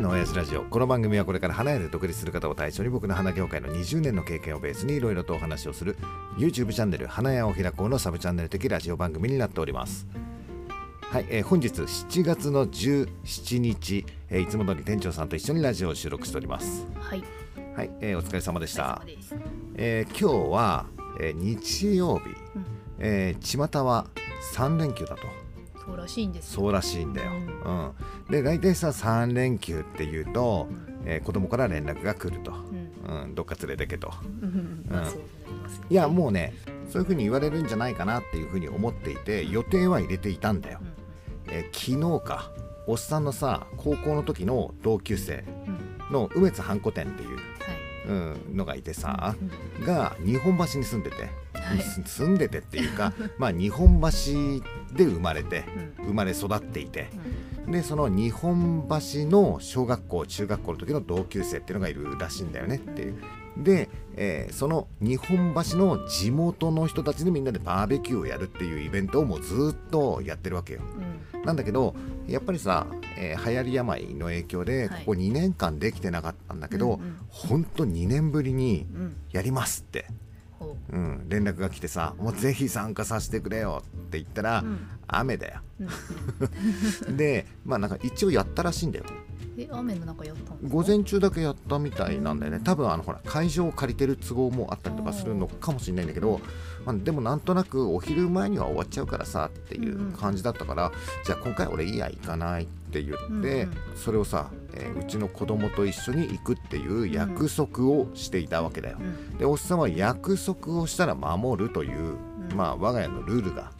屋の親父ラジオ。この番組はこれから花屋で独立する方を対象に僕の花業界の20年の経験をベースにいろいろとお話をする YouTube チャンネル花屋を開こうのサブチャンネル的ラジオ番組になっております。はい、えー本日7月の17日、えーいつも通り店長さんと一緒にラジオを収録しております。はい。はい、えーお疲れ様でした。えー今日は、えー日曜日、うん。えー巷は3連休だとそうらしいんですよ。そうらしいんだよ、ううんで大体さ3連休っていうと、えー子供から連絡が来ると、うん。うん、どっか連れてけとうん。いやもうねそういうふうに言われるんじゃないかなっていうふうに思っていて予定は入れていたんだよう、ん。えー昨日かおっさんのさ高校の時の同級生うん。の梅津ハンコ店っていう、はい。うん、のがいてさが日本橋に住んでて、はい住んでてっていうかまあ日本橋で生まれてうん生まれ育っていてうんでその日本橋の小学校中学校の時の同級生っていうのがいるらしいんだよねっていうで、えーその日本橋の地元の人たちでみんなでバーベキューをやるっていうイベントをもうずっとやってるわけようん。なんだけどやっぱりさ、えー流行り病の影響でこはいこ2年間できてなかったんだけど、うんうんほんと2年ぶりにうん。やりますって、ほうん、連絡が来てさ「もうぜひ参加させてくれよ」って言ったら、う。うん。雨だようん。でまあなんか一応やったらしいんだよえ、雨の中やったの。午前中だけやったみたいなんだよね多分あのほら会場を借りてる都合もあったりとかするのかもしれないんだけど、まあ、でもなんとなくお昼前には終わっちゃうからさっていう感じだったから、じゃあ今回俺いいや行かないって言って、うんうん。それをさ、えーうちの子供と一緒に行くっていう約束をしていたわけだよ。うん。でおっさんは約束をしたら守るという、うん。まあ我が家のルールが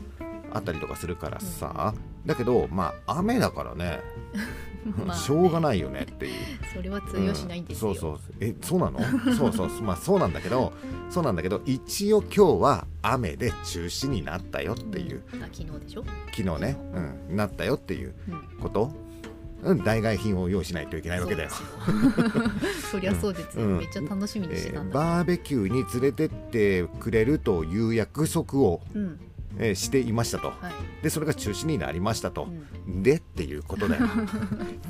あったりとかするからさ、だけどまあ雨だからね まあしょうがないよねっていう。それは通用しないんですよ。うんそうそうえそうなの？そうそうまあそうなんだけどそうなんだけど一応今日は雨で中止になったよっていう、うん。あ、昨日でしょ？昨日ね、うん、なったよっていううん。こと、うん、代替品を用意しないといけないわけだよ。そ りゃそうですよ。うんめっちゃ楽しみにしてえーたんだ。バーベキューに連れてってくれるという約束を、うん。えーしていましたと。はい。でそれが中止になりましたと。う、ん。でっていうことだよ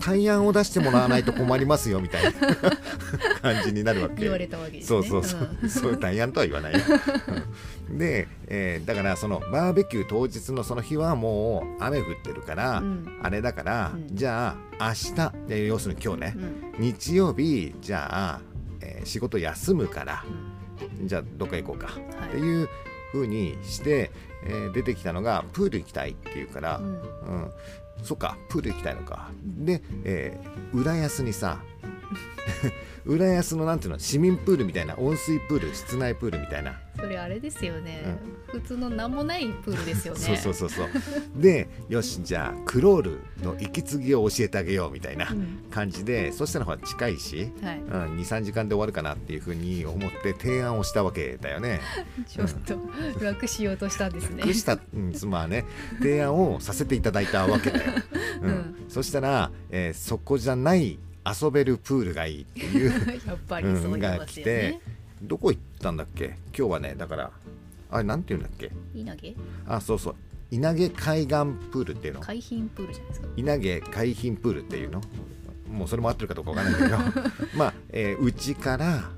対案を出してもらわないと困りますよみたいな。感じになるわけ。言われたわけですね。そうそうそう、そう対案とは言わない。よ。うん。で、えーだからそのバーベキュー当日のその日はもう雨降ってるから、うん。あれだから、うん。じゃあ明日で要するに今日ね。う、ん。日曜日じゃあ、えー仕事休むからうん。じゃあどっか行こうか、はい。っていう風にして、えー出てきたのがプール行きたいっていうから、うん。うん、そっかプール行きたいのかで、えー浦安にさ浦安のなんていうの市民プールみたいな温水プール室内プールみたいな、それあれですよね、普通の何もないプールですよね。そうそうそうそう。でよしじゃあクロールの息継ぎを教えてあげようみたいなうん。感じでそしたらほら近いし、はい。うん、23時間で終わるかなっていうふうに思って提案をしたわけだよね。ちょっと楽しようとしたんですね。楽した、うん、まあね提案をさせていただいたわけだよ。うん。うん。そしたら、えーそこじゃない遊べるプールがいいっていう。やっぱりそう言いますよね、どこ行ったんだっけ？今日はねだからあれなんて言うんだっけ？稲毛？あそうそう。稲毛海岸プールっていうの。海浜プールじゃないですか？稲毛海浜プールっていうの？もうそれも合ってるかどうかわかんないけど。まあえーうち、から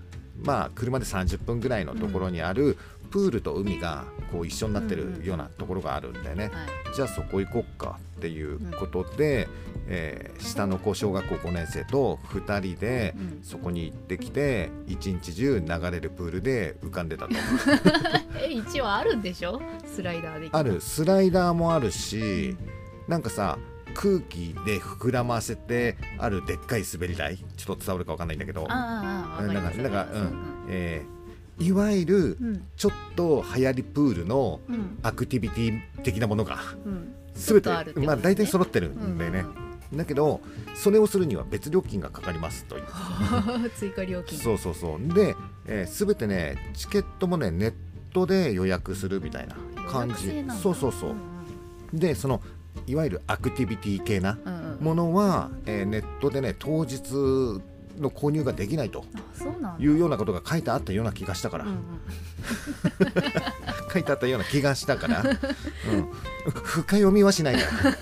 まあ車で30分ぐらいのところにあるプールと海がこう一緒になってるようなところがあるんだよね、はい。じゃあそこ行こっかっていうことで、えー下の子小学校5年生と2人でうんそこに行ってきて一日中流れるプールで浮かんでたと。え一応あるんでしょ？スライダーできある。スライダーもあるしなんかさ空気で膨らませてあるでっかい滑り台？ちょっと伝わるかわかんないんだけど。なんかなんかうん。わりますえーいわゆるうん。ちょっと流行りプールのうん。アクティビティ的なものがうん。全てちょっとあるってね。まあ大体揃ってるんだよね、うんだけどそれをするには別料金がかかりますという。追加料金。そうそうそう。で、えー、全てねチケットもねネットで予約するみたいな感じ。そうそうそう、んでそのいわゆるアクティビティ系なうんうんうん。ものは、えーネットでね当日の購入ができないというようなことが書いてあったような気がしたから、うんうん。書いてあったような気がしたから。うん、深読みはしないから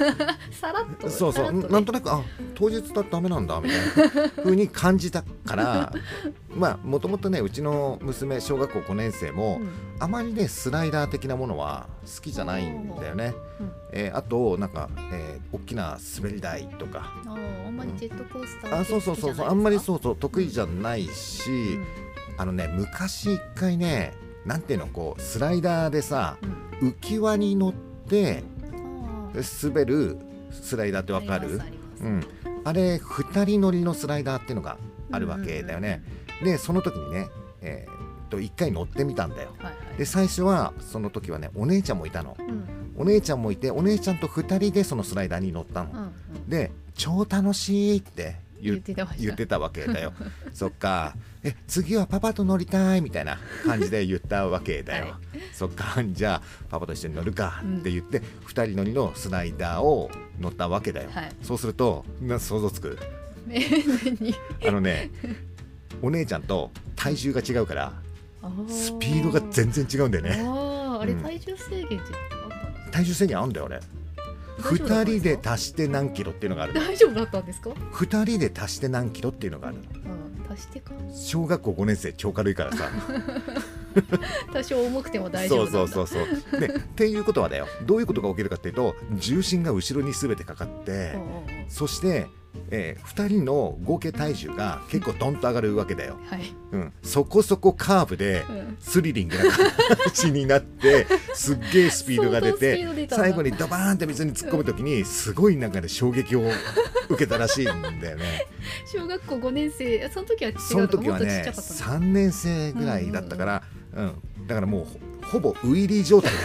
さらっとそうそう、ね。なんとなくあ当日だとダメなんだみたいな風に感じたから まあもともとねうちの娘小学校5年生も、うん。あまりねスライダー的なものは好きじゃないんだよね、うん。えーあとなんか、えー大きな滑り台とか。あーあんまりジェットコースターあそうそうそうそう。あんまりそううそう得意じゃないし、ん。あのね昔一回ねなんていうのこうスライダーでさうん。浮き輪に乗ってあー滑るスライダーってわかる？うん、あれ2人乗りのスライダーっていうのがあるわけだよね。でその時にね、えーっと1回乗ってみたんだよ。はいはいで最初はその時はねお姉ちゃんもいたの。うんお姉ちゃんもいてお姉ちゃんと2人でそのスライダーに乗ったの。うんうんで超楽しいって言ってたわけだよ。そっかえ次はパパと乗りたいみたいな感じで言ったわけだよ。はい。そっかじゃあパパと一緒に乗るかって言って、2人乗りのスライダーを乗ったわけだよ。はい。そうするとな想像つく。あのねお姉ちゃんと体重が違うからスピードが全然違うんだよね。あれうん。体重制限ってあったん体重制限あんだよ俺。大丈夫だったん2ですか？人で足して何キロっていうのがある。大丈夫だったんですか？2人で足して何キロっていうのがある。うん足してか。小学校5年生超軽いからさ。多少重くても大丈そう夫なんだ。そうそうそうでっていうことはだよ。どういうことが起きるかっていうと重心が後ろに全てかかってそして、え2人の合計体重が結構ドンと上がるわけだよ、はい。うん、そこそこカーブでうん。スリリングな感じになって すっげえスピードが出て最後にドバーンって水に突っ込む時にすごいなんかね衝撃を受けたらしいんだよね。小学校5年生その時は違うその時はねちゃかったの？3年生ぐらいだったから、うん。だからもうほほぼウィリー状態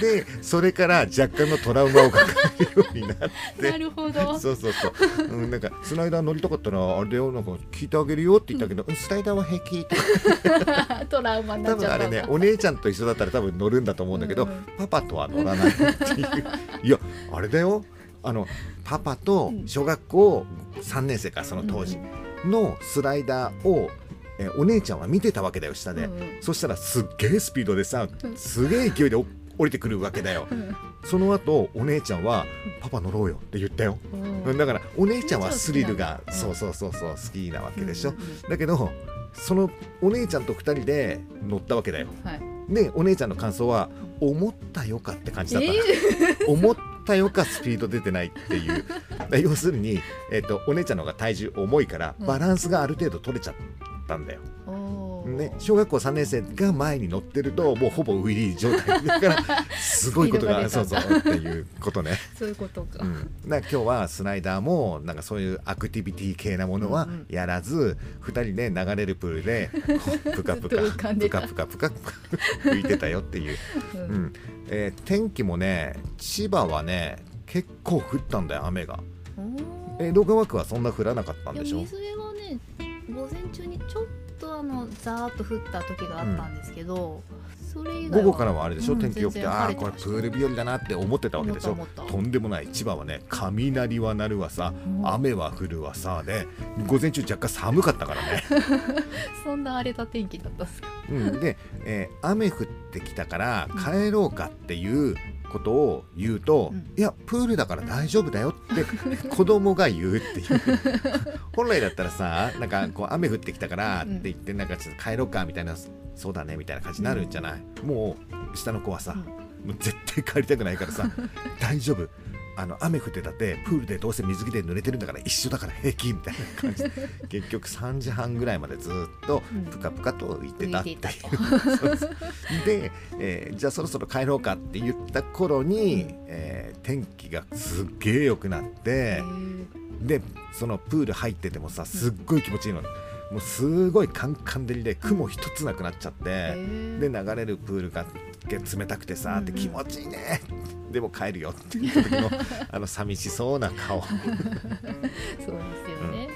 でそれから若干のトラウマを抱えるようになって。なるほど。そうそうそう、うん、なんかスライダー乗りたかったらあれよなんか聞いてあげるよって言ったけど、うんスライダーは平気とか トラウマにな多っちゃったんだ分あれねお姉ちゃんと一緒だったら多分乗るんだと思うんだけど、うん。うんパパとは乗らないっていう。いやあれだよ。あのパパと小学校3年生かその当時のスライダーを、えお姉ちゃんは見てたわけだよ下で、うんうん。そしたらすっげえスピードでさうん。すげえ勢いでお降りてくるわけだよ。うん。その後お姉ちゃんは「パパ乗ろうよ」って言ったよ。うん。うんだからお姉ちゃんはスリルがうん。そうそうそうそう好きなわけでしょ、うんうんうん。だけどそのお姉ちゃんと2人で乗ったわけだよ。はい。でお姉ちゃんの感想は思ったよかって感じだったの、え 思ったよかスピード出てないっていう。だ要するに、えっとお姉ちゃんの方が体重重いからうん。バランスがある程度取れちゃったんだよ、ーおーね、小学校3年生が前に乗ってるともうほぼウィリー状態だから すごいことがそうスピードがそうっていうことね、そういうことか、うん、今日はスライダーもなんかそういうアクティビティ系なものはうんうん。やらず、2人で流れるプールで プカプカプカプカプカ浮いてたよっていう、うん。うん。えー天気もね千葉はね結構降ったんだよ雨が。おー。江戸川区はそんな降らなかったんでしょ？水辺はね午前中にちょっとあのザーッと降った時があったんですけど、それ以外は午後からはあれでしょ、うん天気良くて。ああこれプール日和だなって思ってたわけでしょ？とんでもない千葉はね雷は鳴るわさうん。雨は降るわさで午前中若干寒かったからね。そんな荒れた天気だったんですか？うん、で、えー雨降ってきたから帰ろうかっていうことを言うと、うん。いやプールだから大丈夫だよって 子供が言うっていう。本来だったらさなんかこう雨降ってきたからって言ってなんかちょっと帰ろうかみたいなそうだねみたいな感じになるんじゃない、もう下の子はさ、うん。もう絶対帰りたくないからさ 大丈夫あの雨降ってたってプールでどうせ水着で濡れてるんだから一緒だから平気みたいな感じ。で 結局3時半ぐらいまでずっとうん。プカプカと浮いてたっていう。うそうで、えーじゃあそろそろ帰ろうかって言った頃に、えー天気がすっげえ良くなってでそのプール入っててもさすっごい気持ちいいの、もうすごいカンカン照りで雲一つなくなっちゃって、で流れるプールが冷たくてさ、って気持ちいいねでも帰るよって言った時のあの寂しそうな顔。そうですよね、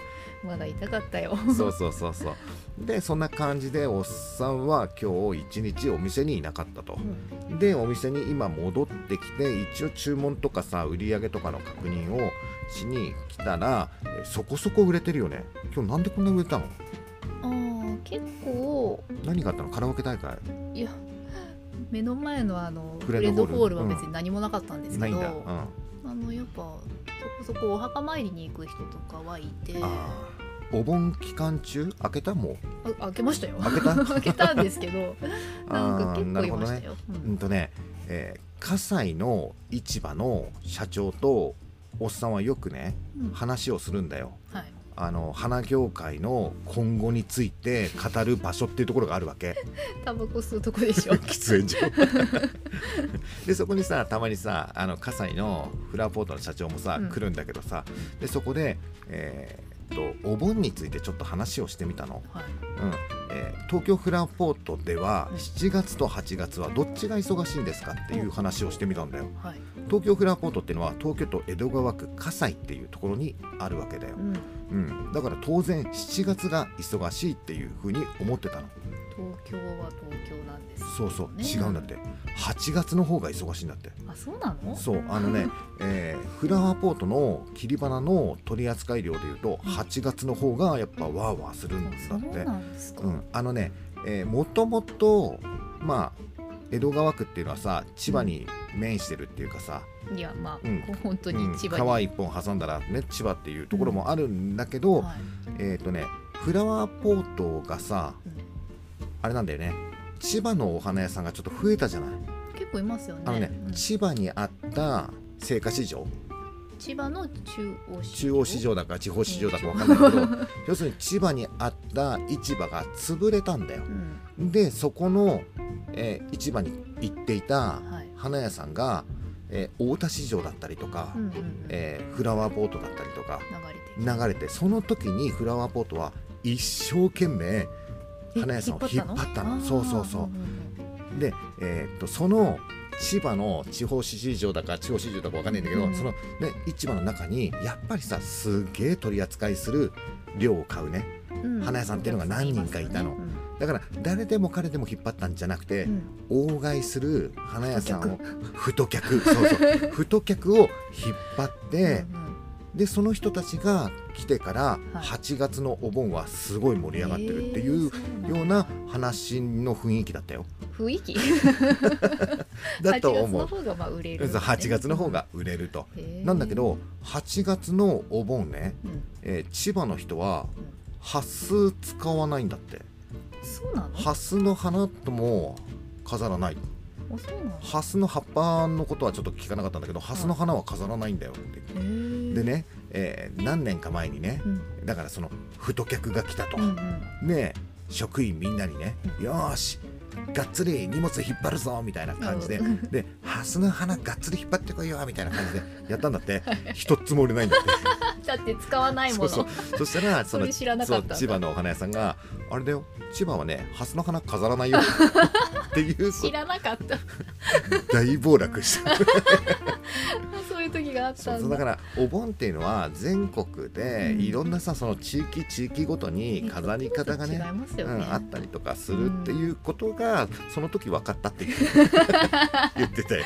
まだ痛かったよ。そうそうそうそう。でそんな感じでおっさんは今日一日お店にいなかったと。う、ん。でお店に今戻ってきて一応注文とかさ売り上げとかの確認をしに来たらえそこそこ売れてるよね。今日なんでこんな売れたの？あー結構。何があったの？カラオケ大会？いや目の前のあのフレンドホール。は別に何もなかったんですけど、うん、あのやっぱそこそこお墓参りに行く人とかはいて。お盆期間中？開けたもう。あ開けましたよ。開けた？開けたんですけど なんか結構いましたよ、ううん。んとね、えー葛西の市場の社長とおっさんはよくねうん。話をするんだよ。はい、あの花業界の今後について語る場所っていうところがあるわけ。タバコ吸うとこでしょ。喫煙所。でそこにさたまにさあの葛西のフラポートの社長もさ、うん。来るんだけどさ。でそこで、えとお盆についてちょっと話をしてみたの、はい。うん。えー東京フラワーポートではうん。7月と8月はどっちが忙しいんですかっていう話をしてみたんだよ。はい。東京フラワーポートっていうのは東京都江戸川区葛西っていうところにあるわけだよ。う、ん、うん、だから当然7月が忙しいっていうふうに思ってたの東京は東京なんですよね。そうそう違うんだって。8月の方が忙しいんだって。あそうなの？そうあのね、えーフラワーポートの切り花の取り扱い量でいうと8月の方がやっぱワーワーするんだあそうってなんですか、うん、あのね、えーもともとまあ江戸川区っていうのはさ千葉に面してるっていうかさ、いやまあ、うん。本当にうん。千葉に、川一本挟んだらね千葉っていうところもあるんだけど、はい。えっ、とねフラワーポートがさうんあれなんだよね。千葉のお花屋さんがちょっと増えたじゃない。結構いますよね。あのね、うん。千葉にあった青果市場。千葉の中央市中央市場だか地方市場だかわかんないけど 要するに千葉にあった市場が潰れたんだよ。うん。でそこの、えー市場に行っていたはい。花屋さんが、えー大田市場だったりとか、うんうんうん。えーフラワーポートだったりとか流れて流れてその時にフラワーポートは一生懸命え花屋さんを引っ張ったの？そうそうそう。んんんで、えーっとその千葉の地方市場だか地方市場だかわかんないんだけど、うん。その、ね、市場の中にやっぱりさすげえ取り扱いする量を買うね。うん。花屋さんっていうのが何人かいたの。だから誰でも彼でも引っ張ったんじゃなくて、うん。大買いする花屋さんを太客。そうそう。太客を引っ張って、うんうんでその人たちが来てからはい。8月のお盆はすごい盛り上がってるっていうえーような話の雰囲気だったよ。雰囲気？だと思う。8月の。方がまあ売れる、そう8月の方が売れると。なんだけど8月のお盆ね、うん。えー千葉の人はうん。ハス使わないんだって。そうなの？ハスの花とも飾らないハスの葉っぱのことはちょっと聞かなかったんだけどハスの花は飾らないんだよって。でね、えー何年か前にねうん。だからその太客が来たと、うんうん。で職員みんなにね、よーしがっつり荷物引っ張るぞみたいな感じで、うん。でハスの花がっつり引っ張ってこいよみたいな感じで やったんだって。一つも売れないんだって。だって使わないもの。そしたらそのそれ知らなかったんだ。そう千葉のお花屋さんが「あれだよ。千葉はねハスの花飾らないよ」っていうこ知らなかった。大暴落した。そういう時があったんだ。そうそうだからお盆っていうのは全国でうん。いろんなさその地域地域ごとに飾り方がねね、うん、あったりとかするっていうことがその時分かったって 言ってたよ。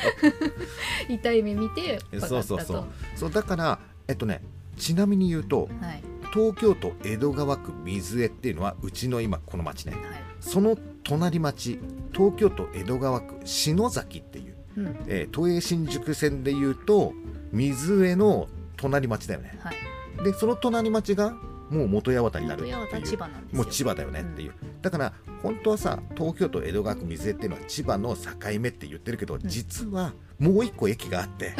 痛い目見てそうそうそう。そうだからえっとねちなみに言うとはい東京都江戸川区水江っていうのはうちの今この町ね。はい。その隣町東京都江戸川区篠崎っていう、うん。えー都営新宿線でいうと水江の隣町だよね。はい。でその隣町がもう元八幡になるっていう。もう千葉だよねっていう、だから本当はさ東京都江戸川区水江っていうのは千葉の境目って言ってるけど、実はもう一個駅があって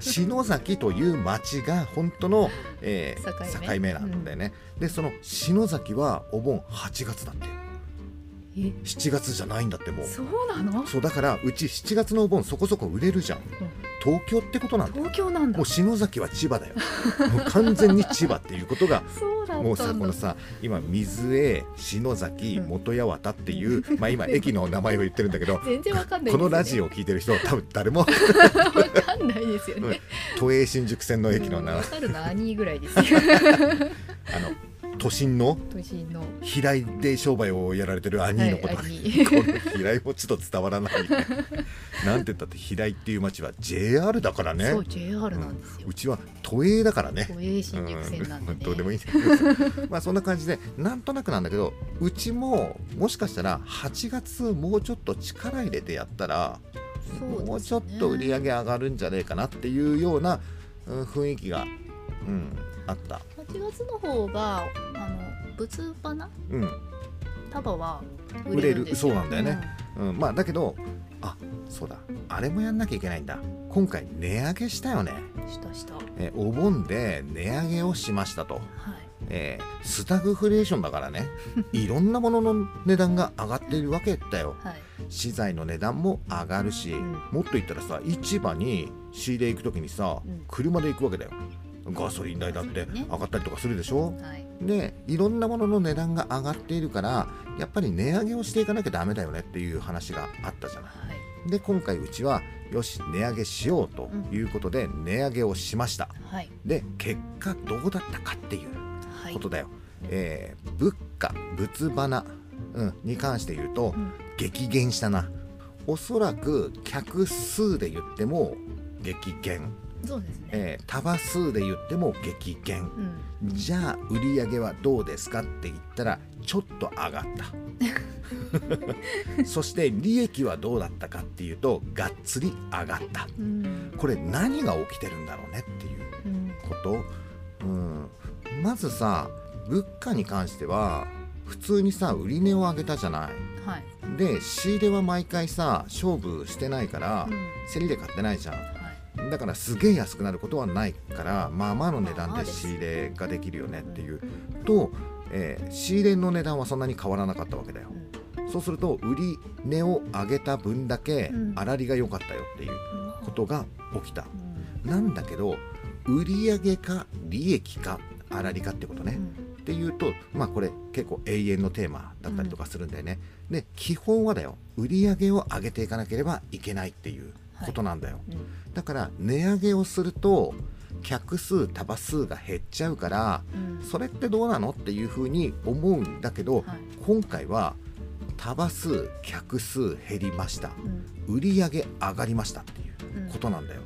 篠崎という町が本当の、えー境目。なんだよね、でその篠崎はお盆8月だって。え7月じゃないんだってもう。そうなの？そうだからうち7月のお盆そこそこ売れるじゃん、東京ってことなんだよ。東京なんだ。もう篠崎は千葉だよ。もう完全に千葉っていうことが もうさこのさ今水江篠崎うん。元八幡っていう、まあ今駅の名前を言ってるんだけど 全然わかんないこのラジオオを聞いてる人多分誰も。わかんないですよね。都営新宿線の駅の名前。わかるな。兄ぐらいですよ。あの都心の平井で商売をやられてる兄のこと、はい この平井もちょっと伝わらない、ね、なんて言ったって平井っていう町は JR だからね。そう JR なんですよ。うちは都営だからね。都営新宿線なんでね。うん。どうでもいいん。だけどまあそんな感じでなんとなくなんだけどうちももしかしたら8月もうちょっと力入れてやったら、ね。もうちょっと売り上げ上がるんじゃねえかなっていうような、うん雰囲気が、うん、あった、8月の方があの仏花うん。束は売れるそうなんだよね。うん、まあだけどあそうだ。あれもやんなきゃいけないんだ。今回値上げしたよね、うんしたした。はえお盆で値上げをしましたと。い。えースタグフレーションだからね。いろんなものの値段が上がっているわけだよ。はい。資材の値段も上がるし、うん。もっと言ったらさ市場に仕入れ行く時にさ、うん。車で行くわけだよガソリン代だって上がったりとかするでしょ？はい。でいろんなものの値段が上がっているからやっぱり値上げをしていかなきゃダメだよねっていう話があったじゃない。はい。で今回うちはよし値上げしようということで値上げをしました。はい。で結果どうだったかっていうはい。ことだよ、えー物価物花、うん、に関して言うと、うん。激減したな。おそらく客数で言っても激減、そうですね。えー束数で言っても激減。うん。じゃあ売り上げはどうですかって言ったらちょっと上がった。そして利益はどうだったかっていうとがっつり上がった。うん。これ何が起きてるんだろうねっていううんこと、うん、まずさ物価に関しては普通にさ売り値を上げたじゃない。はい。で仕入れは毎回さ勝負してないから、うん。競りで買ってないじゃん。はいだからすげえ安くなることはないからまあまあの値段で仕入れができるよねっていうと、えー仕入れの値段はそんなに変わらなかったわけだよ。うん。そうすると売り値を上げた分だけうん。粗利が良かったよっていうことが起きた。うん。なんだけど売上か利益か粗利かってことね、っていうとまあこれ結構永遠のテーマだったりとかするんだよね、で基本はだよ売上を上げていかなければいけないっていうことなんだよ、うん。だから値上げをすると客数束数が減っちゃうからうん。それってどうなのっていうふうに思うんだけど、はい。今回は束数客数減りました。うん。売上上がりましたっていうことなんだよ。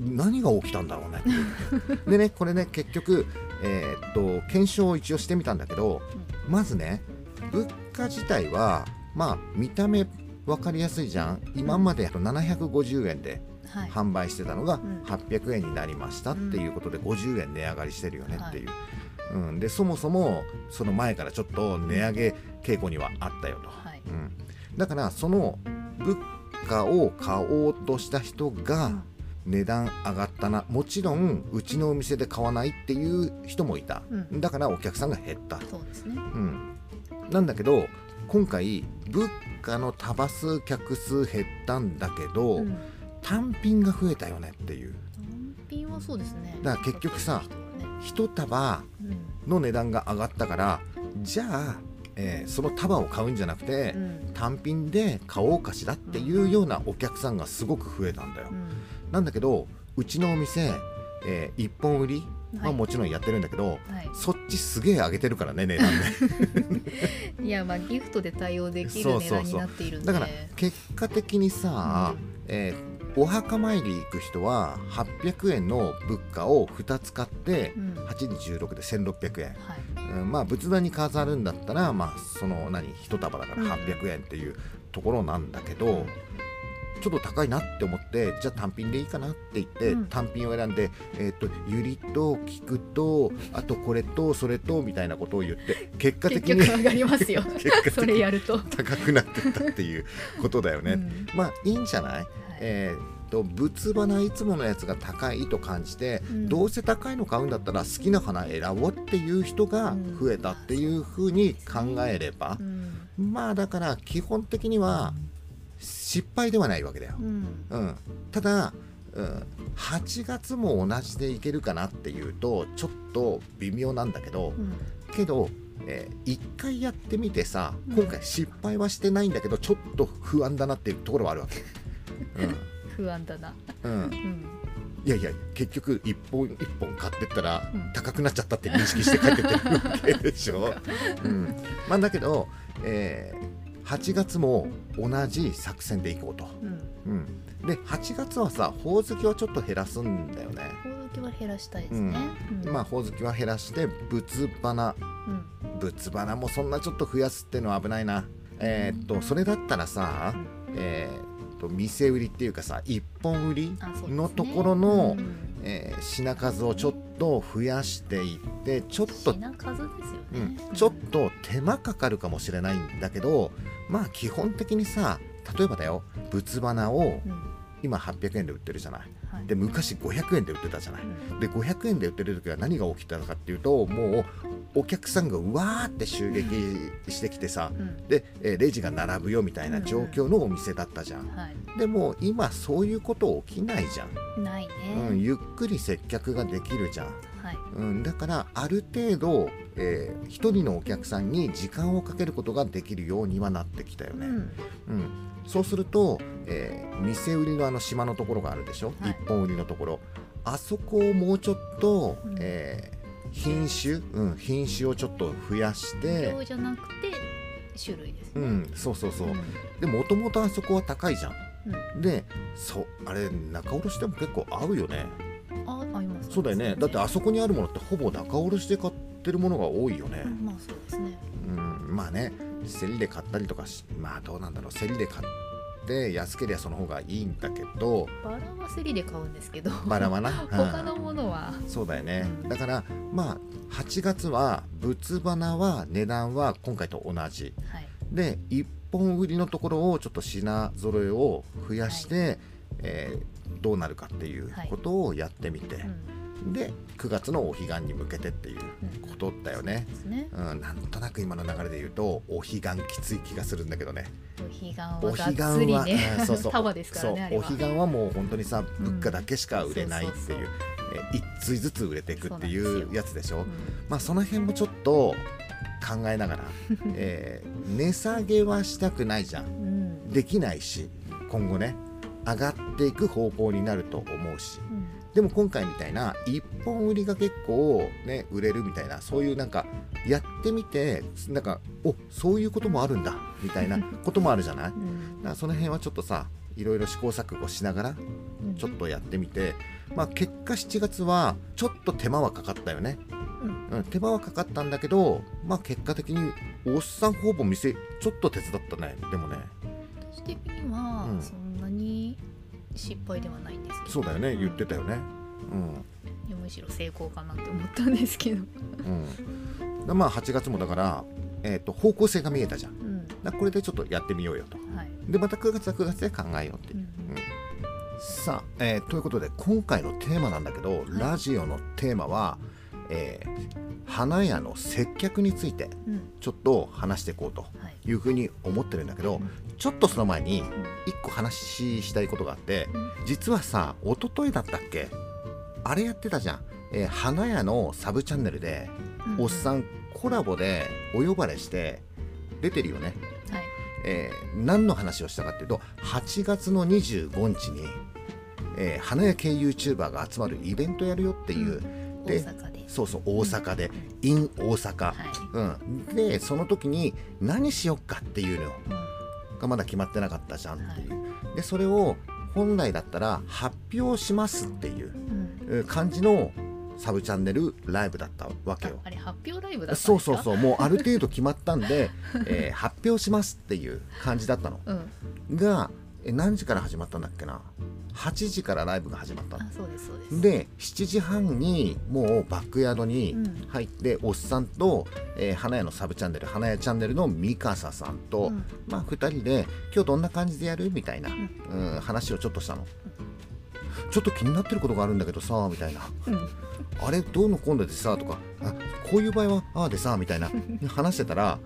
何が起きたんだろうね。でねこれね結局、えーっと検証を一応してみたんだけどまずね物価自体はまあ見た目分かりやすいじゃん。今まで750円ではい。販売してたのがん。800円になりましたっていうことで50円値上がりしてるよねっていう、うん、でそもそもその前からちょっと値上げ傾向にはあったよと、はい。うん、だからその物価を買おうとした人が値段上がったな。もちろんうちのお店で買わないっていう人もいた、うん。だからお客さんが減った、そうですね。うん、なんだけど今回物価の束数客数減ったんだけど、うん。単品が増えたよねっていう。単品はそうですね。だから結局さね。一束うん。の値段が上がったからじゃあ、えーその束を買うんじゃなくて、うん。単品で買おうかしらっていうようなお客さんがすごく増えたんだよ、うん。なんだけどうちのお店、えー一本売りははいもちろんやってるんだけど、はい。そっちすげえ上げてるからね値段で いやまあギフトで対応できる値段になっているんで。だから結果的にさ、えーお墓参り行く人は800円の物価を2つ買ってうん。8に16で1600円、はい。うんまあ仏壇に飾るんだったらまあその何一束だからうん800円っていうところなんだけど、ちょっと高いなって思ってじゃあ単品でいいかなって言って、うん。単品を選んで、えー、とユリと菊とあとこれとそれとみたいなことを言って結果結的に局上がりますよ。それにやると、高くなってったっていうことだよね。うん。まあいいんじゃない？えーと仏花いつものやつが高いと感じて、うん。どうせ高いの買うんだったら好きな花選ぼうっていう人が増えたっていうふうに考えればう、ん。まあだから基本的には失敗ではないわけだよ。うん。うん、ただ、うん、8月も同じでいけるかなっていうとちょっと微妙なんだけど、うん。けど、え1回やってみてさうん。今回失敗はしてないんだけどちょっと不安だなっていうところはあるわけ。不安だな、うんうん。うん。いやいや結局一本一本買ってったらうん。高くなっちゃったって認識して帰ってってるわけでしょ、うん、まあだけど、えー8月も同じ作戦でいこうと、うん。うん、で8月はさほおずきはちょっと減らすんだよね、ほおずきは減らしたいですね、うん。まあほおずきは減らして仏花。うん仏花もそんなちょっと増やすっていうのは危ないな。えーっとそれだったらさ、えーっと店売りっていうかさ一本売りのところの、うんえー品数をちょっと増やしていってちょっと、品数ですようんね、ちょっと手間かかるかもしれないんだけどまあ基本的にさ例えばだよ仏花をうん、今800円で売ってるじゃない。はい。で昔500円で売ってたじゃない。うん。で500円で売ってる時は何が起きたのかっていうともうお客さんがうわーって襲撃してきてさうん。で、えーレジが並ぶよみたいな状況のお店だったじゃん。はい。でも今そういうこと起きないじゃん、ないね、うん、ゆっくり接客ができるじゃん。はい。うん、だからある程度、えー一人のお客さんに時間をかけることができるようにはなってきたよね、うん。うん。そうすると、えー店売りのあの島のところがあるでしょ、はい。一本売りのところ。あそこをもうちょっと、うん。えー品種、うん、品種をちょっと増やして。量じゃなくて種類ですね、うんそうそうそう、うん。でもともとあそこは高いじゃん。うん。でそうあれ仲卸でも結構合うよね。あ合います。そうだよね。だってあそこにあるものってほぼ仲卸で買ってるものが多いよね、うんまあそうですね。うん、まあね。競りで買ったりとかしまあどうなんだろう。競りで買って安ければその方がいいんだけどバラは競りで買うんですけど。バラはな、他のものは。うんそうだよね。うん。だからまあ8月は仏花は値段は今回と同じ。はい。で1本売りのところをちょっと品揃えを増やして、えーどうなるかっていうことをやってみて、うんで9月のお彼岸に向けてっていうことだよね、ですね。うん、なんとなく今の流れで言うとお彼岸きつい気がするんだけどね。お彼岸はねうんそうそう。束ですからねあれは。そうお彼岸はもう本当にさ物価だけしか売れないっていうえ一対ずつ売れていくっていそうやつでしょ？うん。まあその辺もちょっと考えながら、えー値下げはしたくないじゃん。うん。できないし今後ね上がっていく方向になると思うし。うんでも今回みたいな一本売りが結構ね売れるみたいなそういうなんかやってみてなんかおそういうこともあるんだみたいな こともあるじゃない？だかうんらその辺はちょっとさいろいろ試行錯誤しながらうん。ちょっとやってみて、まあ、結果7月はちょっと手間はかかったよね、うん。うん、手間はかかったんだけど、まあ、結果的におっさんほぼ店ちょっと手伝ったねでもね。私的にはうん。そんなに失敗ではないんですけど。そうだよね。ん。言ってたよね。いやむしろ成功かなって思ったんですけど。うん、まあ8月もだから、えー、と方向性が見えたじゃん。うん。これでちょっとやってみようよと。はい。でまた9月は9月で考えようって。いうう、ん。さあ、えーということで今回のテーマなんだけど、ラジオのテーマは、えー花屋の接客についてうん。ちょっと話していこうとはい。いうふうに思ってるんだけど、うん。ちょっとその前にうん。1個話したいことがあってうん。実はさ一昨日だったっけ？あれやってたじゃん、えー花屋のサブチャンネルで、うおっさんコラボでお呼ばれして出てるよね、はい。えー何の話をしたかっていうと8月の25日に、えー花屋系 YouTuber が集まるイベントやるよっていう、大で阪でそうそう大阪で、in 大阪、はい。うん、でその時に何しよっかっていうの。うんがまだ決まってなかったじゃんっていう、でそれを本来だったら発表しますっていう。感じのサブチャンネルライブだったわけよ。あれ発表ライブだそうそうそう。もうある程度決まったんで、えー発表しますっていう感じだったの。うん。がえ何時から始まったんだっけな？8時からライブが始まったそうですそうです。で7時半にもうバックヤードにうん。入って、おっさんと、えー花屋のサブチャンネル花屋チャンネルのミカサさんと、うん。まあ2人で今日どんな感じでやる？みたいな、ん。うん話をちょっとしたの、ちょっと気になってることがあるんだけどさみたいな。うん。あれどうのこうのでさとかあこういう場合はああでさみたいな。話してたら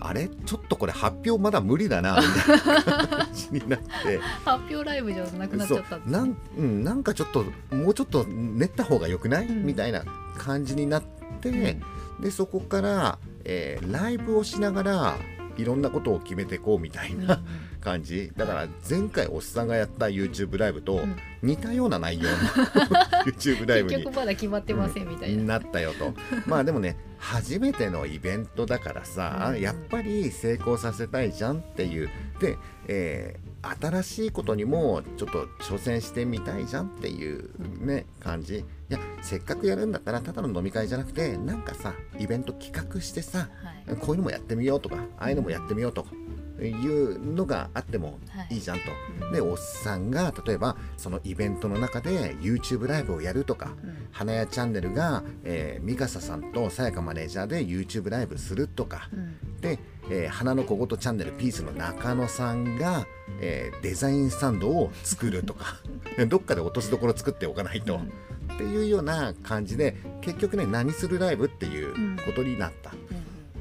あれ？ちょっとこれ発表まだ無理だなみたいな感じになって。発表ライブじゃなくなっちゃったんなん,、うん、なんかちょっともうちょっと練った方がよくない、うん。みたいな感じになって、でそこから、えーライブをしながらいろんなことを決めていこうみたいな感じ。だから前回おっさんがやった YouTube ライブとうん。似たような内容の YouTube ライブに結局まだ決まってませんみたいな、なったよと。まあでもね初めてのイベントだからさ、うん。やっぱり成功させたいじゃんっていう。で、えー新しいことにもちょっと挑戦してみたいじゃんっていうね感じ。いやせっかくやるんだったらただの飲み会じゃなくてなんかさイベント企画してさはい。こういうのもやってみようとかああいうのもやってみようというのがあってもいいじゃんと。うんでおっさんが例えばそのイベントの中で YouTube ライブをやるとかうん。花屋チャンネルが、えー、ミカサさんとさやかマネージャーで YouTube ライブするとかうん。で、えー花の小言チャンネルピースの中野さんが、えーデザインスタンドを作るとか どっかで落としどころ作っておかないと、うん。っていうような感じで結局ね何するライブっていうことになった。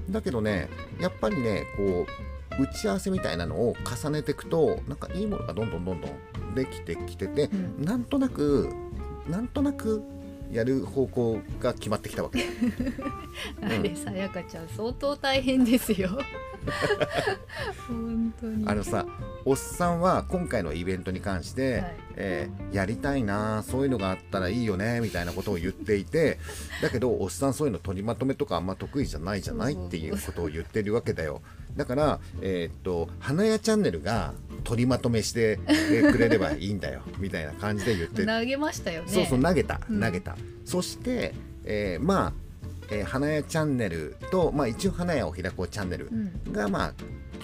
だけどねやっぱりねこう打ち合わせみたいなのを重ねていくとなんかいいものがどんどんどんどんできてきてて、うん。なんとなくなんとなくやる方向が決まってきたわけ。あれさやかちゃん相当大変ですよ本当に。あのさおっさんは今回のイベントに関して、はい。えーやりたいなそういうのがあったらいいよねみたいなことを言っていてだけどおっさんそういうの取りまとめとかあんま得意じゃないじゃないっていうことを言ってるわけだよ。だからえーっと花屋チャンネルが取りまとめしてくれればいいんだよ みたいな感じで言って投げましたよね。そうそう投げたうん。投げた、そして、えーまあ、えー花屋チャンネルと、まあ、一応花屋を開こうチャンネルうん。が、まあ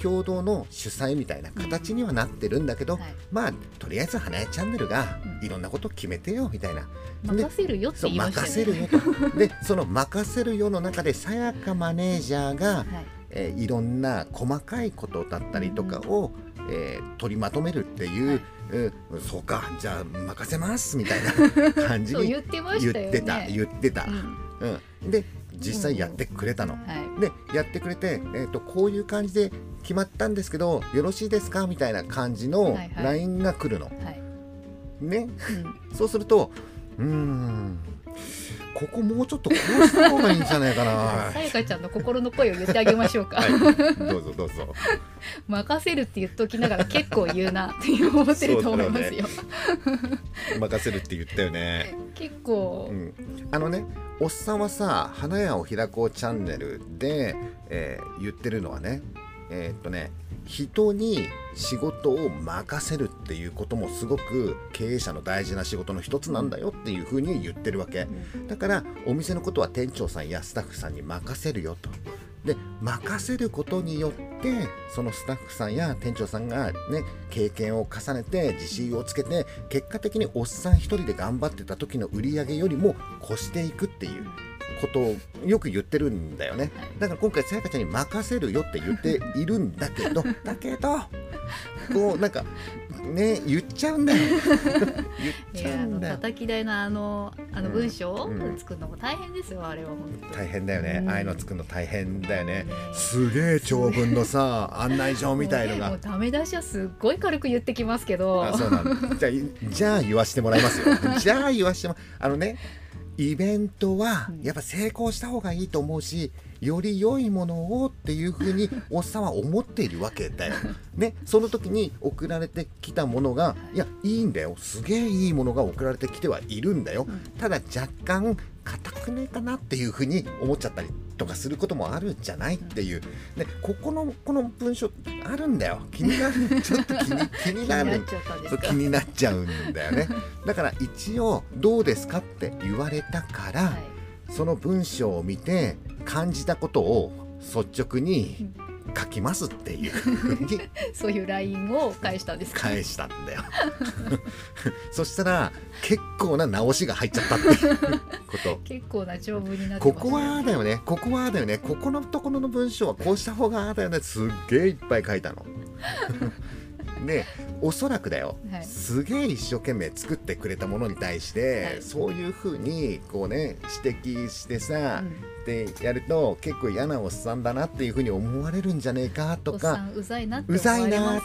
共同の主催みたいな形にはなってるんだけど、はい。まあとりあえず花屋チャンネルがうん。いろんなことを決めてよみたいな、任せるよって言いました任よねせるよと。でその任せるよの中でさやかマネージャーが、はい。えーいろんな細かいことだったりとかを、えー取りまとめるっていう、うんそうかじゃあ任せますみたいな感じに言ってた言ってた言ってた、うん。うん、で実際やってくれたの、はい。でやってくれて、えー、とこういう感じで決まったんですけどよろしいですか？みたいな感じのはいはい。LINE が来るの、はい。ね。うん。そうするとうーんここもうちょっとこうした方がいいんじゃないかな。さやかちゃんの心の声を言ってあげましょうか、はい。どうぞどうぞ。任せるって言っときながら結構言うなって思ってると思いますよ。任せるって言ったよね。結構。う、ん、あのねおっさんはさ「花屋を開こうチャンネルで」えー言ってるのはねえーっとね人に仕事を任せるっていうこともすごく経営者の大事な仕事の一つなんだよっていうふうに言ってるわけ。だからお店のことは店長さんやスタッフさんに任せるよと。で任せることによってそのスタッフさんや店長さんがね経験を重ねて自信をつけて結果的におっさん一人で頑張ってた時の売り上げよりも越していくっていうことをよく言ってるんだよね。だから今回さやかちゃんに任せるよって言っているんだけど だけど。こうなんかね言っちゃうんだよ。言っちゃうんだよ。叩き台のあのあのうん文章をうん。作るのも大変ですよあれは大変だよね、うん。ああいうの作るの大変だよね。ねすげえ長文のさ案内状みたいのが。もうダメ出しはすっごい軽く言ってきますけど。あそうなのじゃあいじゃあ言わしてもらいますよ。じゃあ言わしてもあのねイベントはうんやっぱ成功した方がいいと思うしより良いものをっていうふうに おっさんは思っているわけだよ。ね、その時に送られてきたものがいやいいんだよすげえいいものが送られてきてはいるんだよ。うんただ若干硬くねえかなっていうふうに思っちゃったりとかすることもあるんじゃないっていう。でここのこの文章あるんだよ。気になる。ちょっと気に気になる。気になっちゃうんだよね。だから一応「どうですか?」って言われたから、はい。その文章を見て感じたことを率直に書きますっていうふうに。そういう LINE を返したんですか返したんだよ。そしたら結構な直しが入っちゃったっていうこと。結構な長文になってましたここはだよね。ここはだよね。ここのところの文章はこうした方がだよね。すっげえいっぱい書いたの。でおそらくだよ、はい。すげえ一生懸命作ってくれたものに対して、はい。そういうふうにこうね指摘してさ、うんでやると結構嫌なおっさんだなっていうふうに思われるんじゃねえかとかんうざいなと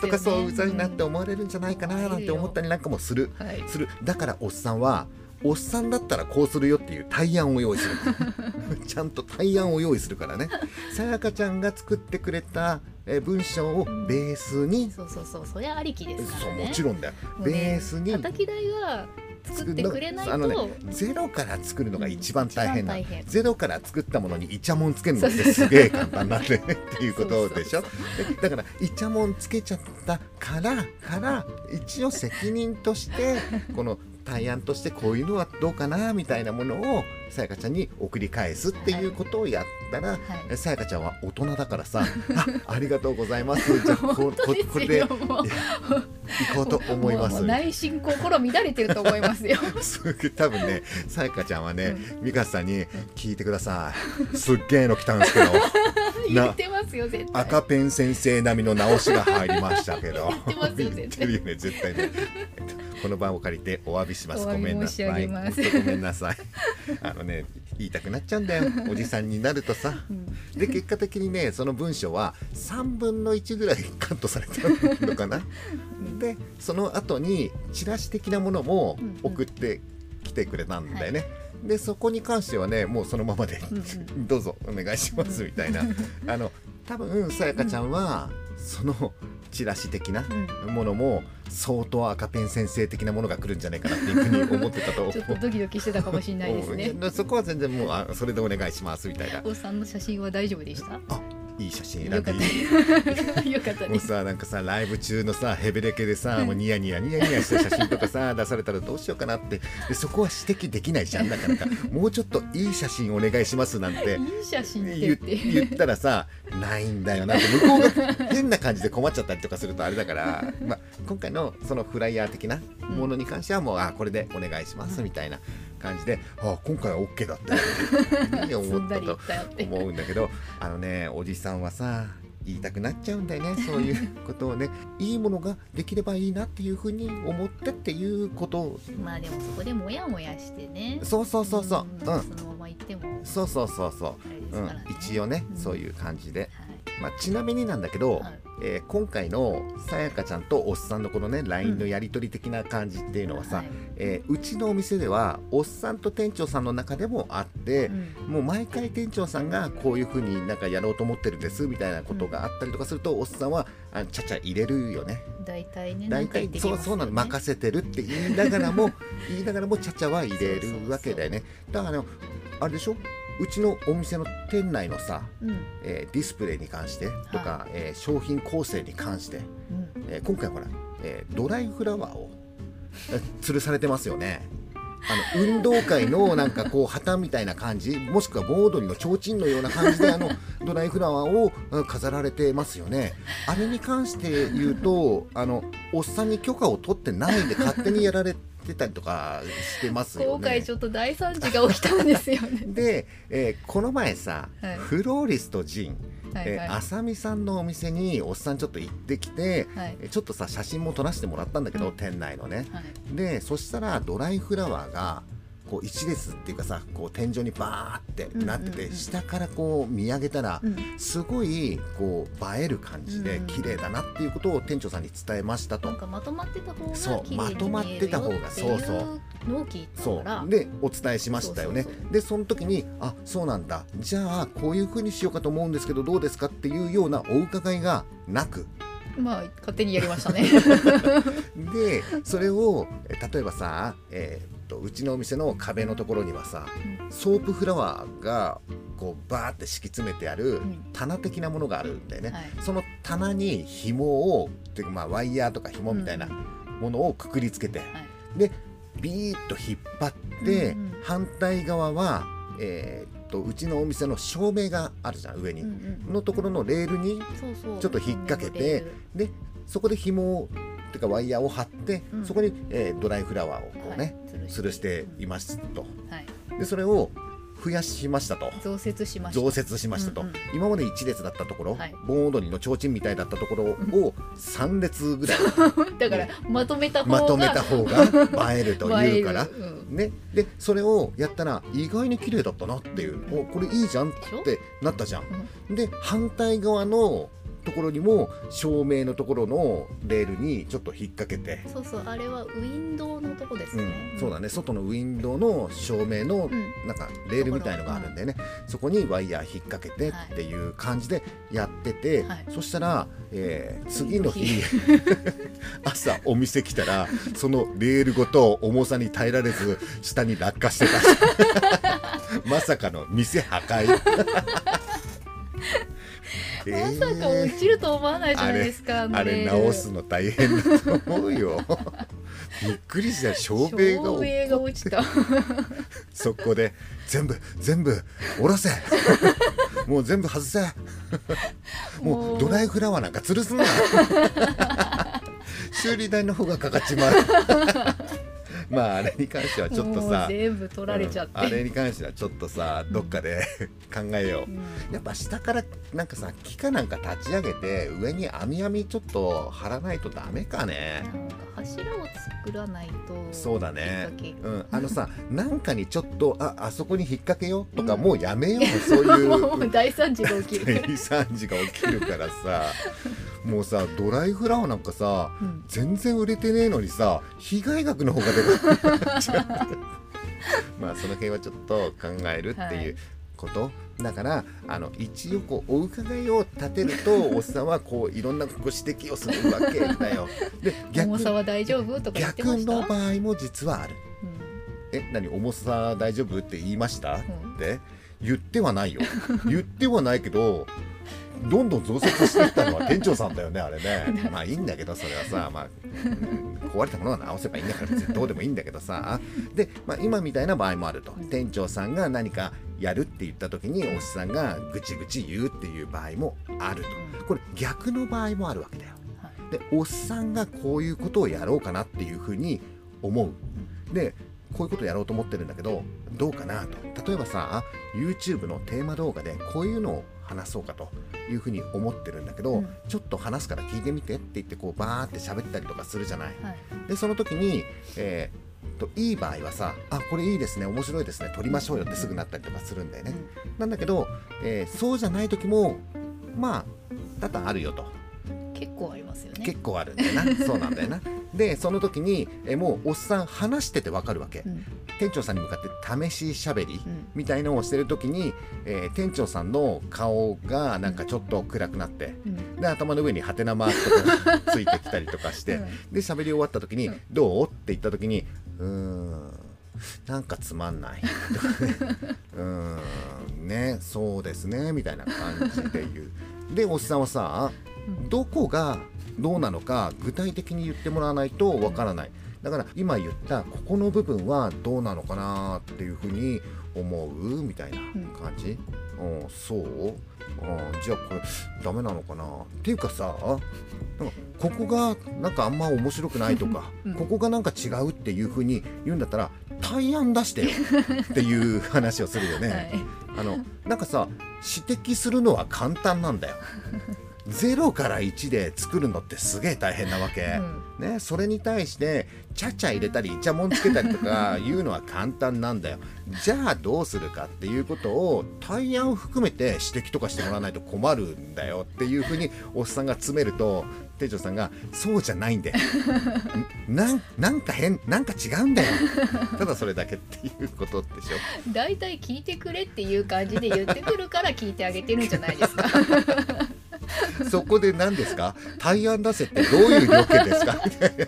かそううざいなってうん思われるんじゃないかななんて思ったりなんかもする。はい。する。だからおっさんはおっさんだったらこうするよっていう対案を用意する。ちゃんと対案を用意するからね。さやかちゃんが作ってくれたえー文章をベースに、そうそうそう。それありきですかそうらねもちろんだよ、ねベースに叩き台が作ってくれないと。あのねゼロから作るのが一番大変なの。一番大変。ゼロから作ったものにイチャモンつけるのってすげえ簡単なんで。ね っていうことでしょ？でだからイチャモンつけちゃったからから一応責任として この対案としてこういうのはどうかなみたいなものをさやかちゃんに送り返すっていうことをやったら、はい。さやかちゃんは大人だからさ あありがとうございます。じゃあここここれで行こうと思います。内心心乱れてると思いますよ。多分ねさやかちゃんはね、美香さんに聞いてください。すっげえの来たんですけど。言ってますよ絶対。赤ペン先生並みの直しが入りましたけど。言ってますよ絶対。言ってるよね絶対ね、えっとこの場を借りてお詫びします。ごめんなさい。ごめんなさい。あのね言いたくなっちゃうんだよ。おじさんになるとさ。うん。で結果的にねその文章は3分の1ぐらいカットされてるのかな。でその後にチラシ的なものもうんうん。送ってきてくれたんだよね、でそこに関してはねもうそのままでうんうん。どうぞお願いしますみたいな。あの多分さやかちゃんはそのチラシ的なうん。ものも相当赤ペン先生的なものが来るんじゃないかなっていうふうに思ってたと ちょっとドキドキしてたかもしれないですね。うん。そこは全然もうあそれでお願いしますみたいな。お子さんの写真は大丈夫でした？あいい写真選んでいいた。よかった もうさなんかさライブ中のさヘベレケでさもうニヤニヤニヤニヤした写真とかさ 出されたらどうしようかなって。でそこは指摘できないじゃん。なかなか もうちょっといい写真お願いしますなんて。いい写真って言言って。言ったらさないんだよなって。向こうが変な感じで困っちゃったりとかするとあれだから、まあ、今回のそのフライヤー的なものに関してはもう、あこれでお願いしますみたいな感じで、あ今回は OK だ ったよって思ったと思うんだけどあのねおじさんはさ言いたくなっちゃうんだよね そういうことをね。いいものができればいいなっていうふうに思ってっていうこと。をまあでもそこでモヤモヤしてね。そうそうそうそう。うん。そのまま行っても。そうそうそうそあれでう、うん。一応ねうん。そういう感じで、はいまあ、ちなみになんだけど、はい。えー今回のさやかちゃんとおっさんのこのね LINE のやり取り的な感じっていうのはさ、はい。えーうちのお店ではおっさんと店長さんの中でもあって、うん。もう毎回店長さんがこういう風になんかやろうと思ってるんですみたいなことがあったりとかすると、おっさんはあちゃちゃ入れるよね。大体ね大体そうそうなの。任せてるって言いながらも 言いながらもちゃちゃは入れるわけだよね。だからあれでしょ？うちのお店の店内のさ、うん。えーディスプレイに関してとか、えー商品構成に関して、うん。えー今回ほら、えードライフラワーをえー吊るされてますよね。あの運動会のなんかこう旗みたいな感じ もしくは盆踊りの提灯のような感じであのドライフラワーをうん飾られてますよね。あれに関して言うとあのおっさんに許可を取ってないで勝手にやられてたりとかしてますよね。今回ちょっと大惨事が起きたんですよね。で、えーこの前さ、はい。フローリストジンはいはい。えーあさみさんのお店におっさんちょっと行ってきて、はい。えーちょっとさ写真も撮らせてもらったんだけど、うん店内のね。はい。でそしたらドライフラワーがこう一列っていうかさこう天井にバーってなってて、下からこう見上げたら、うん。すごいこう映える感じでうん綺麗だなっていうことを店長さんに伝えましたと。なんかまとまってた方がそうまとまってた方がそうそう。そう。でお伝えしましたよね。でその時にあそうなんだ。じゃあこういう風にしようかと思うんですけどどうですかっていうようなお伺いがなく。まあ勝手にやりましたね。でそれをえ例えばさ、えーっとうちのお店の壁のところにはさソープフラワーがこうバーって敷き詰めてあるん。棚的なものがあるんだよね、はい。その棚に紐をっていうかまあワイヤーとか紐みたいなものをくくりつけて、はい。でビーッと引っ張って、うんうん。反対側は、えーっとうちのお店の照明があるじゃん上に、うんうんのところのレールにちょっと引っ掛けてでそこで紐をっていうかワイヤーを張って、うん。そこに、えードライフラワーをこうね、はい吊るしていますと。はい。でそれを増やしましたと。増設しました。増設しましたと、うんうん。今まで1列だったところ、はい。盆踊りの提灯みたいだったところを3列ぐらい。だからまとめた方がまとめた方が映えるというから。うん。ね、でそれをやったら意外に綺麗だったなっていうおこれいいじゃんってなったじゃん。で反対側のところにも照明のところのレールにちょっと引っ掛けて、そうそうあれはウィンドウのとこですね、うん、そうだね。外のウィンドウの照明のうん。なんかレールみたいのがあるんだよね、そこにワイヤー引っ掛けてっていう感じでやってて、はい。そしたら、えー次の日次 朝お店来たらそのレールごと重さに耐えられず下に落下してた。まさかの店破壊まさか落ちると思わないじゃないですか、あれ直すの大変だと思うよ。びっくりした照明が落ちた。そこで全部全部下ろせ。もう全部外せ。もうドライフラワーなんか吊るすな。修理代の方がかかっちまうまああれに関してはちょっとさ全部取られちゃって、うんあれに関してはちょっとさどっかで 考えよう、うん。やっぱ下からなんかさ木かなんか立ち上げて上に網網ちょっと張らないとダメかね。なんか柱を作らないとそうだね。うん、あのさなんかにちょっとああそこに引っ掛けようとか、うん。もうやめようそうい う大惨事が起きる、大惨事が起きるからさもうさドライフラワーなんかさうん。全然売れてねえのにさ被害額の方がでかい。まあその辺はちょっと考えるっていうこと、だからあの一応こうお伺いを立てるとおっさんはこういろんなご指摘をするわけだよ。で逆重さは大丈夫とか言ってま逆した？の場合も実はある。うん。え何重さ大丈夫って言いました、ん。って？言ってはないよ。言ってはないけどどんどん増設していったのは店長さんだよねあれね。まあいいんだけどそれはさ、まあうん壊れたものは直せばいいんだから別にどうでもいいんだけどさ。で、まあ、今みたいな場合もあると。店長さんが何かやるって言った時におっさんがぐちぐち言うっていう場合もあると。これ逆の場合もあるわけだよ。はい。でおっさんがこういうことをやろうかなっていうふうに思う。でこういうことをやろうと思ってるんだけどどうかなと。例えばさ YouTube のテーマ動画でこういうのを話そうかというふうに思ってるんだけど、うん。ちょっと話すから聞いてみてって言ってこうバーって喋ったりとかするじゃない。はいでその時に、えーといい場合はさ「あこれいいですね面白いですね撮りましょうよ」ってすぐなったりとかするんだよね、なんだけど、えーそうじゃない時もまあ多々あるよと。うん結構ありますよね。結構あるんだよな。そうなんだよな でその時にえもうおっさん話しててわかるわけ、うん。店長さんに向かって試ししゃべりうん。みたいのをしてる時に、えー店長さんの顔がなんかちょっと暗くなってうん。で頭の上にハテナマークとかついてきたりとかして、うん。で喋り終わった時にうん「どう?」って言った時に「うーんなんかつまんない」とかね「うーんねそうですね」みたいな感じで言う。でおっさんはさうん。どこがどうなのか具体的に言ってもらわないとわからない。だから今言ったここの部分はどうなのかなっていうふうに思うみたいな感じ、うん、そう、うん、じゃあこれダメなのかな？っていうかさなんかここがなんかあんま面白くないとか、うん。ここがなんか違うっていうふうに言うんだったら対案出してよっていう話をするよね。はい。あのなんかさ指摘するのは簡単なんだよ。0から1で作るのってすげえ大変なわけ、ね、それに対してちゃちゃ入れたりイチャモンつけたりとか いうのは簡単なんだよ。じゃあどうするかっていうことを対案を含めて指摘とかしてもらわないと困るんだよっていうふうにおっさんが詰めると店長さんが「そうじゃないんだよ。ん なんなんか変なんか違うんだよ。ただそれだけっていうことでしょ。だいたい聞いてくれっていう感じで言ってくるから聞いてあげてるんじゃないですか そこで何ですか？対案出せってどういう料金ですか？みたいな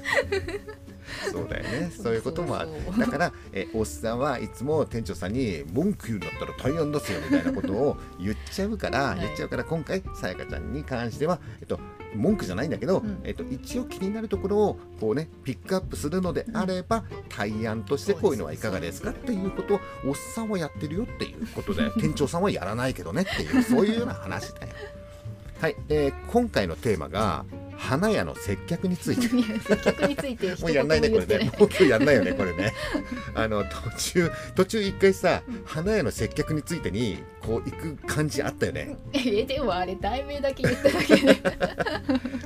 そうだよね。そういうこともある。だからえおっさんはいつも店長さんに文句言うんだったら対案出すよみたいなことを言っちゃうから、はい。言っちゃうから今回さやかちゃんに関しては、えっと、文句じゃないんだけど、うん。えっと、一応気になるところをこうねピックアップするのであれば、対案としてこういうのはいかがですかっていうことをおっさんはやってるよっていうことで店長さんはやらないけどねっていうそういうような話だよ。はい、えー今回のテーマが花屋の接客について。接客について一 もうやんないねこれね。もう今日やんないよねこれね。あの途中途中一回さ花屋の接客についてにこう行く感じあったよね。えでもあれ題名だけ言っただけで。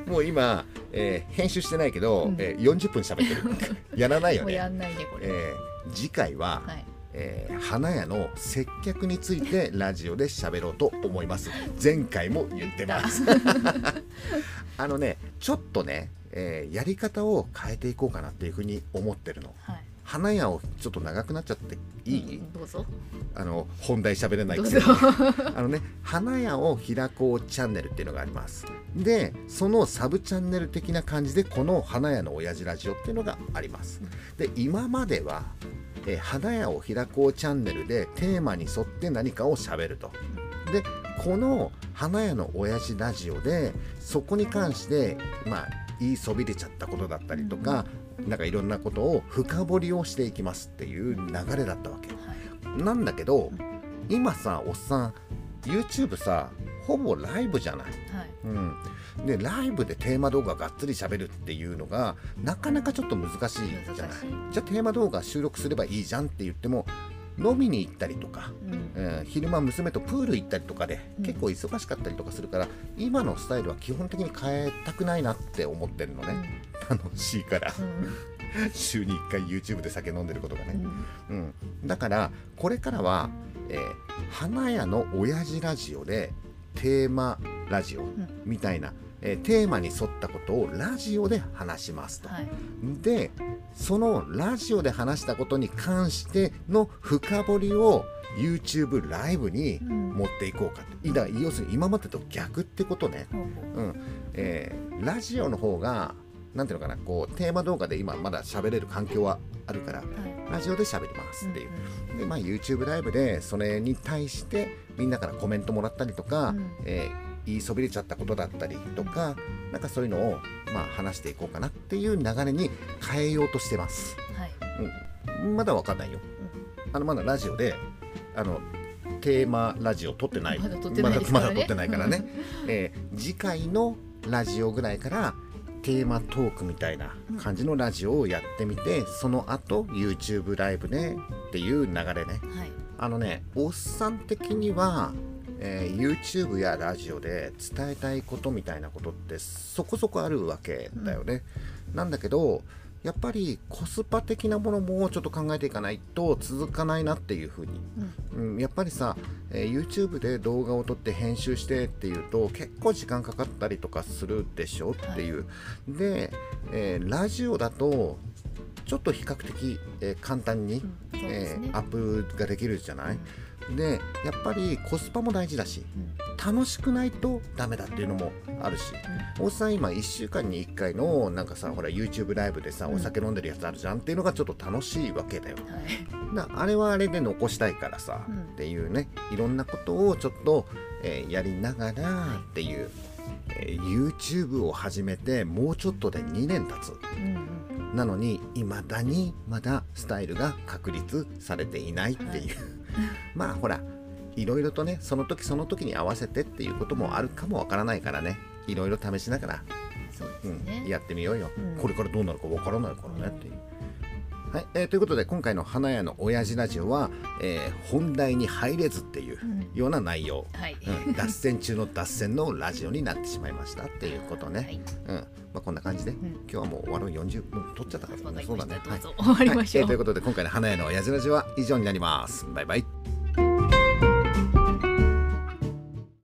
もう今、えー編集してないけど、うん。えー40分喋ってる。やらないよね。もうやんないでこれ、えー次回ははいえー花屋の接客についてラジオで喋ろうと思います。前回も言ってます。あのねちょっとね、えーやり方を変えていこうかなっていうふうに思ってるの。はい花屋をちょっと長くなっちゃっていい、うんどうぞ。あの本題喋れないどうぞ。くせにあのね花屋を開こうチャンネルっていうのがあります。でそのサブチャンネル的な感じでこの花屋の親父ラジオっていうのがあります。で今まではえー花屋を開こうチャンネルでテーマに沿って何かを喋ると。でこの花屋の親父ラジオでそこに関してまあ言いそびれちゃったことだったりとか、なんかいろんなことを深掘りをしていきますっていう流れだったわけはい。なんだけど今さおっさん YouTube さほぼライブじゃない、はい。うん、でライブでテーマ動画がっつり喋るっていうのがなかなかちょっと難しいじゃない。じゃあテーマ動画収録すればいいじゃんって言っても飲みに行ったりとか、うん。えー昼間娘とプール行ったりとかでうん。結構忙しかったりとかするから、今のスタイルは基本的に変えたくないなって思ってるのね、楽しいから。うん。週に1回 YouTube で酒飲んでることがね、うん。うん、だからこれからは、えー花屋の親父ラジオでテーマラジオん。みたいな、えーテーマに沿ったことをラジオで話しますと。はい。でそのラジオで話したことに関しての深掘りを YouTube ライブにうん。持っていこうかと。だから要するに今までと逆ってことね。うん。えーラジオの方がなんていうのかなこうテーマ動画で今まだ喋れる環境はあるからはい。ラジオで喋りますっていう。うんでまあ、YouTube ライブでそれに対してみんなからコメントもらったりとか、うん。えー言いそびれちゃったことだったりとかなんかそういうのを、まあ、話していこうかなっていう流れに変えようとしてます、はい。うん、まだわかんないよ。あのまだラジオであのテーマラジオ撮ってない。まだ撮ってないからね。まだ撮ってないからね、えー次回のラジオぐらいからテーマトークみたいな感じのラジオをやってみて、その後 YouTube ライブねっていう流れね。はい。あのねおっさん的には、えー YouTube やラジオで伝えたいことみたいなことってそこそこあるわけだよね、なんだけどやっぱりコスパ的なものもちょっと考えていかないと続かないなっていうふうに、うん。うん、やっぱりさ、えー YouTube で動画を撮って編集してっていうと結構時間かかったりとかするでしょっていう、で、えーラジオだとちょっと比較的、えー簡単に、ね。えーアップができるじゃない、でやっぱりコスパも大事だしうん。楽しくないとダメだっていうのもあるし大津さん今1週間に1回のなんかさほら YouTube ライブでさうん。お酒飲んでるやつあるじゃんっていうのがちょっと楽しいわけだよ。うんはい。だあれはあれで残したいからさ、うん。っていうねいろんなことをちょっと、えーやりながらっていう、えー YouTube を始めてもうちょっとで2年経つ。うんうん。なのにいまだにまだスタイルが確立されていないっていう、まあほらいろいろとねその時その時に合わせてっていうこともあるかもわからないからね。いろいろ試しながら、そうでうんすねやってみようよ、うん。これからどうなるかわからないからねっていう。はいえーということで今回の花屋の親父ラジオは、えー本題に入れずっていううん。ような内容、はい。うん。脱線中の脱線のラジオになってしまいましたっていうことね、はい。うん。まあ、こんな感じで、ん。今日はもう終わる40分取っちゃったからわかりそうだね。ましたどうぞ終わりましょう。はい。えーということで今回の花屋の親父ラジオは以上になります。バイバイ